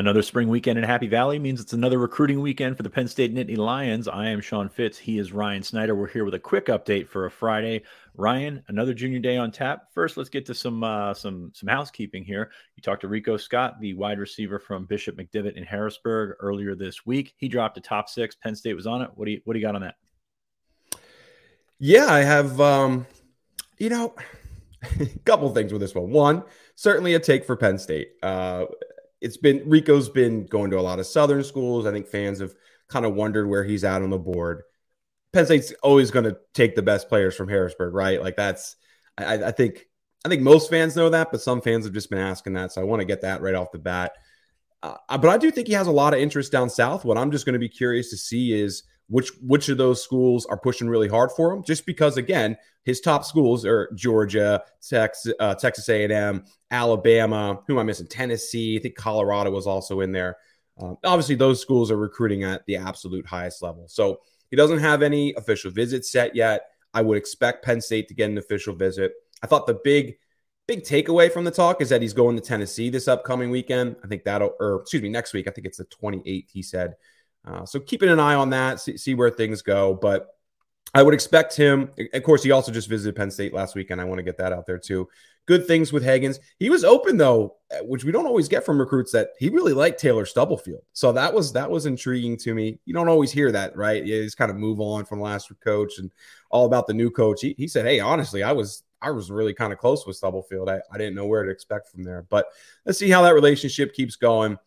Another spring weekend in Happy Valley means it's another recruiting weekend for the Penn State Nittany Lions. I am Sean Fitz. He is Ryan Snyder. We're here with a quick update for a Friday. Ryan, another junior day on tap. First, let's get to some uh, some some housekeeping here. You talked to Rico Scott, the wide receiver from Bishop McDevitt in Harrisburg earlier this week. He dropped a top six. Penn State was on it. What do you what do you got on that? Yeah, I have. Um, you know, a couple things with this one. One, certainly a take for Penn State. Uh, it's been Rico's been going to a lot of Southern schools. I think fans have kind of wondered where he's at on the board. Penn State's always going to take the best players from Harrisburg, right? Like that's, I, I, think, I think most fans know that, but some fans have just been asking that. So I want to get that right off the bat. Uh, but I do think he has a lot of interest down south. What I'm just going to be curious to see is which which of those schools are pushing really hard for him. Just because, again, his top schools are Georgia, Texas, uh, Texas A&M, Alabama. Who am I missing? Tennessee. I think Colorado was also in there. Um, obviously, those schools are recruiting at the absolute highest level. So he doesn't have any official visits set yet. I would expect Penn State to get an official visit. I thought the big big takeaway from the talk is that he's going to Tennessee this upcoming weekend. I think that'll, or excuse me, next week. I think it's the 28th. He said. Uh, so keeping an eye on that, see, see where things go. But I would expect him. Of course, he also just visited Penn State last weekend. I want to get that out there too. Good things with Hagans. He was open though, uh, which we don't always get from recruits. That he really liked Taylor Stubblefield. So that was that was intriguing to me. You don't always hear that, right? You just kind of move on from last coach and all about the new coach. He, he said, "Hey, honestly, I was I was really kind of close with Stubblefield. I, I didn't know where to expect from there. But let's see how that relationship keeps going."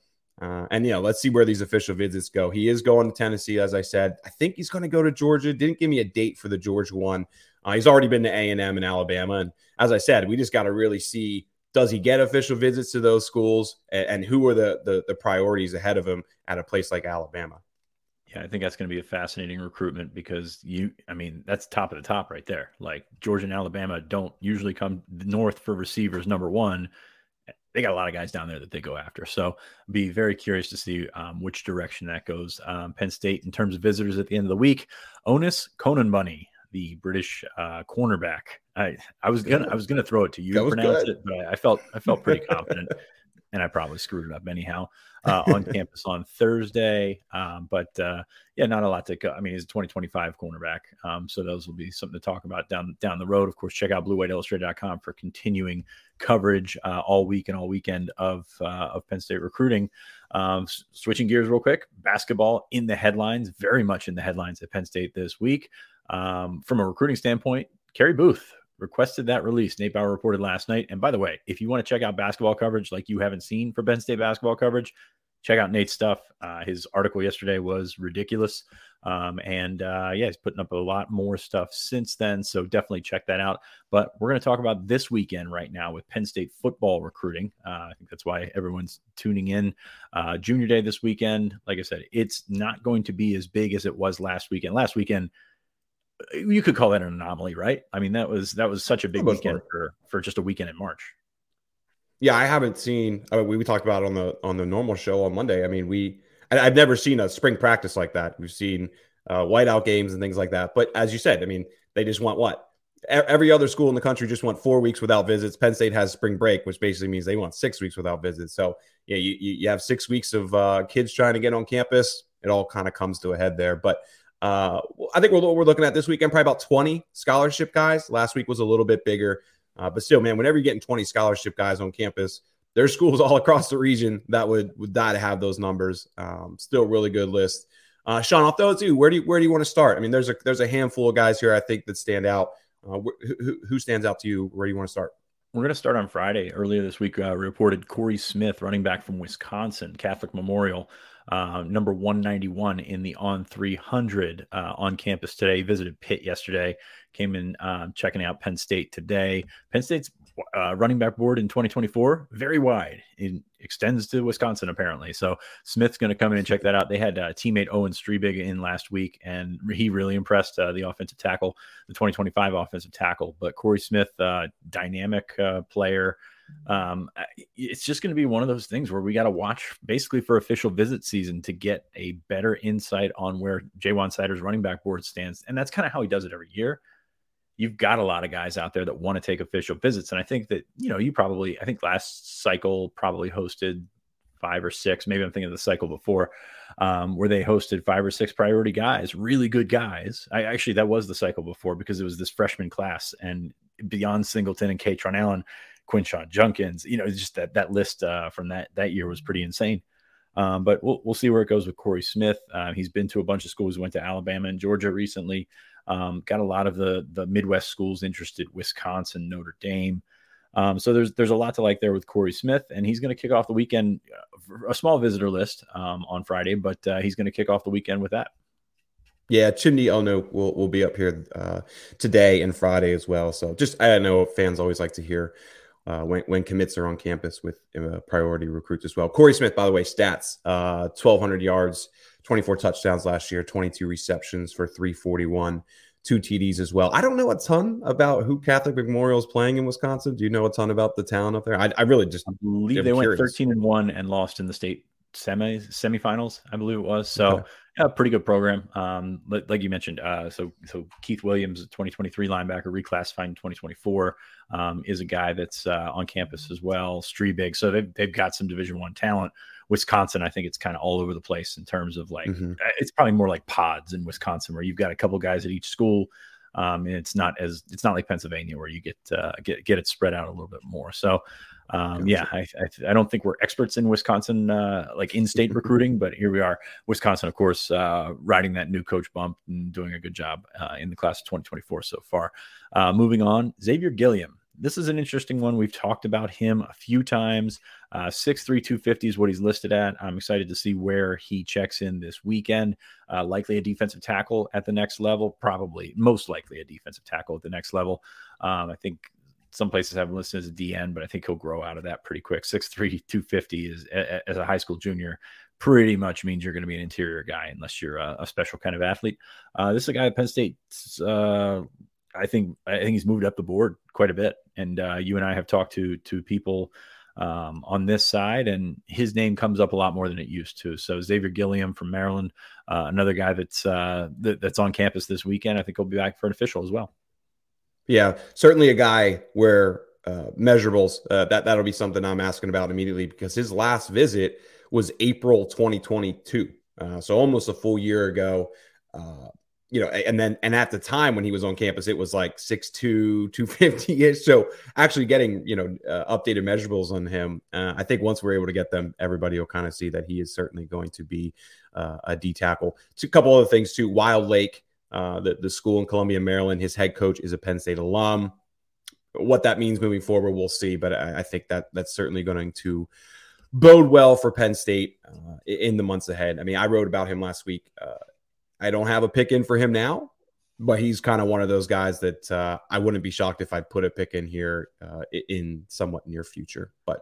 Uh, and yeah, let's see where these official visits go. He is going to Tennessee, as I said. I think he's going to go to Georgia. Didn't give me a date for the Georgia one. Uh, he's already been to A and M and Alabama, and as I said, we just got to really see does he get official visits to those schools, and, and who are the, the the priorities ahead of him at a place like Alabama. Yeah, I think that's going to be a fascinating recruitment because you, I mean, that's top of the top right there. Like Georgia and Alabama don't usually come north for receivers number one they got a lot of guys down there that they go after. So be very curious to see um, which direction that goes. Um, Penn State, in terms of visitors at the end of the week, Onus Konanbanny, the British uh, cornerback. I, I was gonna I was gonna throw it to you to pronounce good. it, but I felt I felt pretty confident, and I probably screwed it up anyhow uh, on campus on Thursday. Um, but uh, yeah, not a lot to go. I mean, he's a 2025 cornerback. Um, so those will be something to talk about down down the road. Of course, check out bluewhiteillustrated.com for continuing coverage uh, all week and all weekend of uh, of Penn State recruiting. Um, s- switching gears real quick, basketball in the headlines, very much in the headlines at Penn State this week. Um, from a recruiting standpoint, Carey Booth requested that release. Nate Bauer reported last night. And by the way, if you want to check out basketball coverage like you haven't seen for Penn State basketball coverage, check out Nate's stuff. Uh, his article yesterday was ridiculous. Um, and uh, yeah, he's putting up a lot more stuff since then. So definitely check that out. But we're going to talk about this weekend right now with Penn State football recruiting. Uh, I think that's why everyone's tuning in. Uh, junior day this weekend, like I said, it's not going to be as big as it was last weekend. Last weekend, you could call that an anomaly, right? I mean, that was that was such a big weekend for for just a weekend in March. Yeah, I haven't seen. I mean, we, we talked about on the on the normal show on Monday. I mean, we I, have never seen a spring practice like that. We've seen uh, whiteout games and things like that. But as you said, I mean, they just want what every other school in the country just want four weeks without visits. Penn State has spring break, which basically means they want six weeks without visits. So yeah, you you have six weeks of uh, kids trying to get on campus. It all kind of comes to a head there, but. Uh, I think we're, we're looking at this weekend probably about 20 scholarship guys. Last week was a little bit bigger. Uh, but still, man, whenever you're getting 20 scholarship guys on campus, there's schools all across the region that would would die to have those numbers. Um, still, really good list. Uh, Sean, I'll throw it to you. Where do you where do you want to start? I mean, there's a there's a handful of guys here I think that stand out. Uh, who, who stands out to you? Where do you want to start? We're going to start on Friday. Earlier this week, uh, reported Corey Smith, running back from Wisconsin, Catholic Memorial, uh, number 191 in the on 300 uh, on campus today. Visited Pitt yesterday, came in uh, checking out Penn State today. Penn State's uh, running back board in 2024 very wide. It extends to Wisconsin apparently. So Smith's going to come in and check that out. They had uh, teammate Owen Strebig in last week, and he really impressed uh, the offensive tackle, the 2025 offensive tackle. But Corey Smith, uh, dynamic player. Um, it's just going to be one of those things where we got to watch basically for official visit season to get a better insight on where Ja'Juan Seider's running back board stands, and that's kind of how he does it every year you've got a lot of guys out there that want to take official visits. And I think that, you know, you probably, I think last cycle probably hosted five or six, maybe I'm thinking of the cycle before, um, where they hosted five or six priority guys, really good guys. I actually, that was the cycle before because it was this freshman class and beyond Singleton and Kaytron Allen, Quinshon Judkins. you know, just that, that list uh, from that, that year was pretty insane. Um, but we'll, we'll see where it goes with Corey Smith. Uh, he's been to a bunch of schools, went to Alabama and Georgia recently. Um, got a lot of the the Midwest schools interested, Wisconsin, Notre Dame. Um, so there's there's a lot to like there with Corey Smith, and he's going to kick off the weekend, uh, a small visitor list um, on Friday, but uh, he's going to kick off the weekend with that. Yeah, Chimdy Onoh will will be up here uh, today and Friday as well. So just I know fans always like to hear uh, when when commits are on campus with uh, priority recruits as well. Corey Smith, by the way, stats: uh, twelve hundred yards, 24 touchdowns last year, 22 receptions for 341, two TDs as well. I don't know a ton about who Catholic Memorial is playing in Wisconsin. Do you know a ton about the town up there? I, I really just I believe they went 13 and one and lost in the state semi semifinals, I believe it was. So okay. Yeah, pretty good program. Um, like, like you mentioned, uh, so so Keith Williams, 2023 linebacker, reclassified in 2024, um, is a guy that's uh, on campus as well. Strebig, so they've they've got some Division One talent. Wisconsin, I think it's kind of all over the place in terms of like mm-hmm. Uh, it's probably more like pods in Wisconsin where you've got a couple guys at each school. Um, and it's not as it's not like Pennsylvania where you get uh, get get it spread out a little bit more. So um, yeah, I, I, I don't think we're experts in Wisconsin uh, like in state recruiting, but here we are, Wisconsin, of course, uh, riding that new coach bump and doing a good job uh, in the class of 2024 so far. Uh, moving on, Xavier Gilliam this is an interesting one. We've talked about him a few times. Uh, 6'3, 250 is what he's listed at. I'm excited to see where he checks in this weekend. Uh, likely a defensive tackle at the next level, probably most likely a defensive tackle at the next level. Um, I think some places have him listed as a DN, but I think he'll grow out of that pretty quick. 6'3, 250 is as a high school junior pretty much means you're going to be an interior guy unless you're a, a special kind of athlete. Uh, this is a guy at Penn State. Uh, I think I think he's moved up the board quite a bit. And uh, you and I have talked to to people um, on this side, and his name comes up a lot more than it used to. So Xavier Gilliam from Maryland, uh, another guy that's uh, that, that's on campus this weekend. I think he'll be back for an official as well. Yeah, certainly a guy where uh, measurables uh, that that'll be something I'm asking about immediately because his last visit was April 2022, uh, so almost a full year ago. Uh, you know, and then and at the time when he was on campus, it was like 6'2, 250 ish. So actually getting, you know, uh, updated measurables on him, uh, I think once we're able to get them, everybody will kind of see that he is certainly going to be a D tackle. a couple other things too. Wild Lake, uh, the, the school in Columbia, Maryland, his head coach is a Penn State alum. What that means moving forward, we'll see. But I, I think that that's certainly going to bode well for Penn State uh, in the months ahead. I mean, I wrote about him last week uh, I don't have a pick in for him now, but he's kind of one of those guys that uh, I wouldn't be shocked if I put a pick in here uh, in somewhat near future. But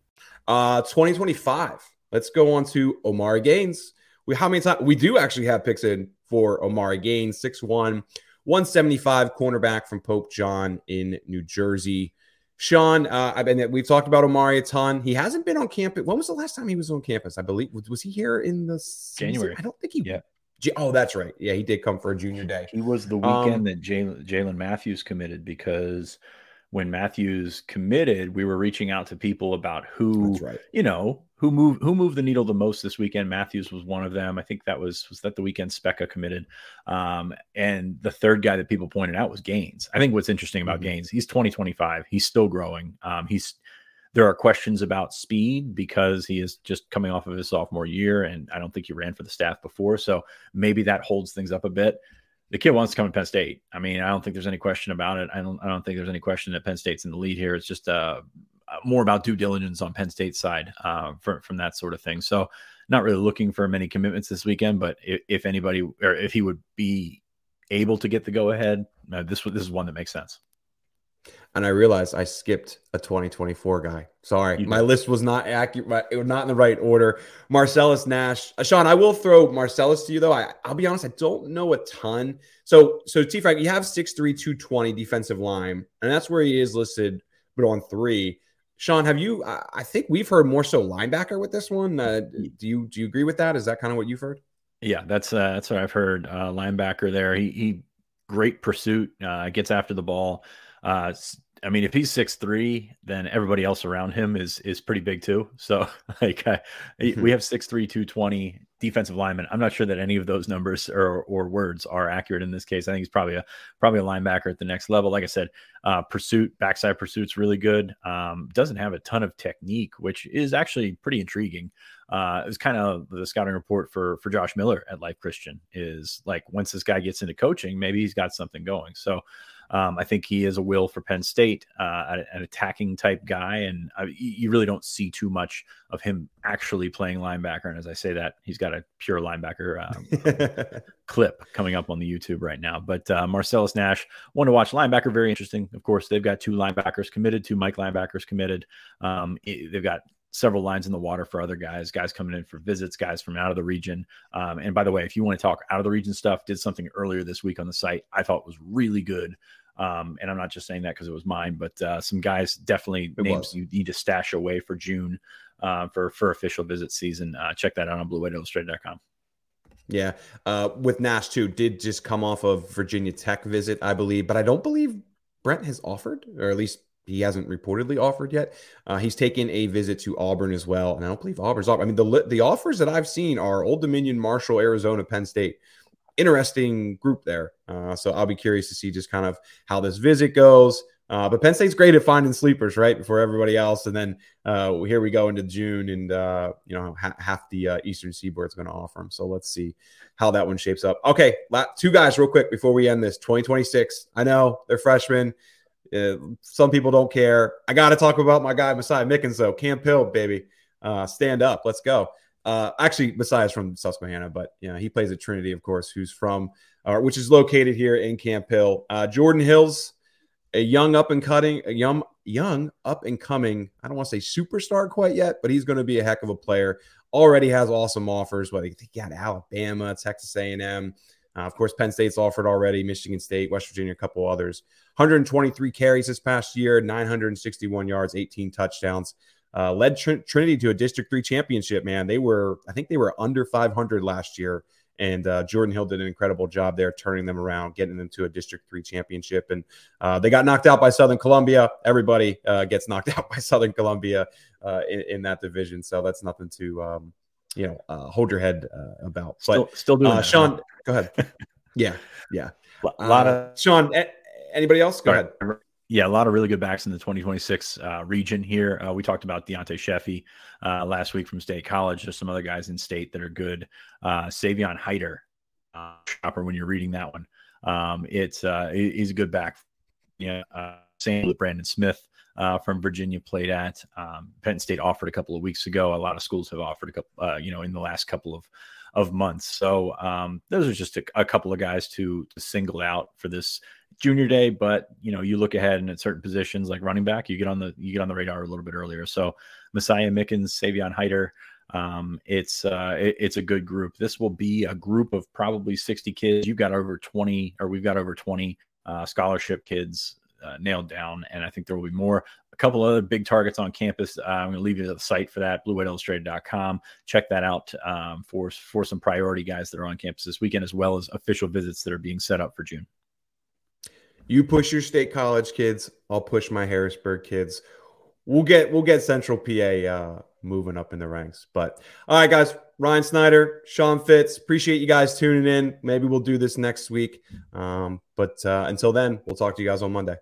Uh, 2025. Let's go on to Omari Gaines. We how many times we do actually have picks in for Omari Gaines, 6'1, 175 cornerback from Pope John in New Jersey Sean, uh, I mean, we've talked about Omari a ton. He hasn't been on campus. When was the last time he was on campus? I believe was, he here in the season? January. I don't think he. Yeah. Oh, that's right. Yeah, he did come for a junior day. He was the weekend um, that Jalen Matthews committed because when Matthews committed, we were reaching out to people about who, right. you know, who moved who moved the needle the most this weekend. Matthews was one of them. I think that was was that the weekend Specca committed. Um, and the third guy that people pointed out was Gaines. I think what's interesting about mm-hmm. Gaines, he's 2025. He's still growing. Um, he's there are questions about speed because he is just coming off of his sophomore year, and I don't think he ran for the staff before. So maybe that holds things up a bit the kid wants to come to Penn State. I mean, I don't think there's any question about it. I don't. I don't think there's any question that Penn State's in the lead here. It's just uh, more about due diligence on Penn State's side uh, for, from that sort of thing. So, not really looking for many commitments this weekend. But if, if anybody or if he would be able to get the go ahead, uh, this this is one that makes sense and I realized I skipped a 2024 guy. Sorry, my list was not accurate. It was not in the right order. Marcellus Nash, uh, Sean. I will throw Marcellus to you though. I, will be honest, I don't know a ton. So, so T Frank, you have 6'3", 220 defensive line, and that's where he is listed, but on three. Sean, have you? I think we've heard more so linebacker with this one. Uh, do you do you agree with that? Is that kind of what you've heard? Yeah, that's uh, that's what I've heard. Uh, linebacker there. He he great pursuit. Uh, gets after the ball. Uh, I mean, if he's six three, then everybody else around him is is pretty big too. So, like, uh, mm-hmm. we have six three, two twenty defensive lineman. I'm not sure that any of those numbers or or words are accurate in this case. I think he's probably a probably a linebacker at the next level. Like I said, uh, pursuit, backside pursuit's really good. Um, doesn't have a ton of technique, which is actually pretty intriguing. Uh, it was kind of the scouting report for for Josh Miller at Life Christian is like once this guy gets into coaching, maybe he's got something going. So. Um, I think he is a will for Penn State, uh, an attacking type guy, and uh, you really don't see too much of him actually playing linebacker. And as I say that, he's got a pure linebacker um, clip coming up on the YouTube right now. But uh, Marcellus Nash, one to watch linebacker, very interesting. Of course, they've got two linebackers committed, two Mike linebackers committed. Um, they've got several lines in the water for other guys, guys coming in for visits, guys from out of the region. Um, and by the way, if you want to talk out of the region stuff, did something earlier this week on the site I thought was really good. Um, and I'm not just saying that because it was mine, but uh, some guys definitely it names was. you need to stash away for June uh, for for official visit season. Uh, check that out on BlueWhiteIllustrated.com. Yeah, uh, with Nash too, did just come off of Virginia Tech visit, I believe, but I don't believe Brent has offered, or at least he hasn't reportedly offered yet. Uh, he's taken a visit to Auburn as well, and I don't believe Auburn's off. I mean, the the offers that I've seen are Old Dominion, Marshall, Arizona, Penn State interesting group there. Uh, so I'll be curious to see just kind of how this visit goes. Uh, but Penn State's great at finding sleepers, right, before everybody else. And then uh, here we go into June, and uh, you know ha- half the uh, Eastern Seaboard is going to offer them. So let's see how that one shapes up. Okay, two guys real quick before we end this. 2026. I know they're freshmen. Uh, some people don't care. I got to talk about my guy Messiah Mickens though. Camp Hill, baby, uh, stand up. Let's go. Uh, actually, Messiah's from Susquehanna, but you know, he plays at Trinity, of course, who's from, uh, which is located here in Camp Hill. Uh, Jordan Hills, a young up and cutting, a young, young up and coming. I don't want to say superstar quite yet, but he's going to be a heck of a player. Already has awesome offers. Whether he got Alabama, Texas A&M, uh, of course, Penn State's offered already, Michigan State, West Virginia, a couple others. 123 carries this past year, 961 yards, 18 touchdowns uh, led Tr- Trinity to a District Three championship. Man, they were I think they were under 500 last year, and uh, Jordan Hill did an incredible job there, turning them around, getting them to a District Three championship. And uh, they got knocked out by Southern Columbia. Everybody uh, gets knocked out by Southern Columbia uh, in, in, that division, so that's nothing to um, you know uh, hold your head about. But still, still doing that, Sean. Go ahead. yeah, yeah. A lot of Sean. Anybody else? Go ahead yeah, a lot of really good backs in the 2026 uh, region here. Uh, we talked about Deontay Sheffy uh, last week from State College. There's some other guys in state that are good. Uh, Savion Hyder, uh, shopper when you're reading that one. Um, it's uh, he's a good back. Yeah, uh, same with Brandon Smith uh, from Virginia played at. Um, Penn State offered a couple of weeks ago. A lot of schools have offered a couple, uh, you know, in the last couple of of months. So um, those are just a, a couple of guys to, to single out for this junior day. But you know, you look ahead and at certain positions like running back, you get on the you get on the radar a little bit earlier. So Messiah Mickens, Savion Hyder. Um, it's uh, it, it's a good group. This will be a group of probably 60 kids. You've got over 20, or we've got over 20 uh, scholarship kids uh, nailed down, and I think there will be more A couple other big targets on campus. Uh, I'm going to leave you the site for that, bluewhiteillustrated.com. Check that out um, for for some priority guys that are on campus this weekend, as well as official visits that are being set up for June. You push your state college kids. I'll push my Harrisburg kids. We'll get we'll get Central PA uh, moving up in the ranks. But all right, guys. Ryan Snyder, Sean Fitz, appreciate you guys tuning in. Maybe we'll do this next week. Um, but uh, until then, we'll talk to you guys on Monday.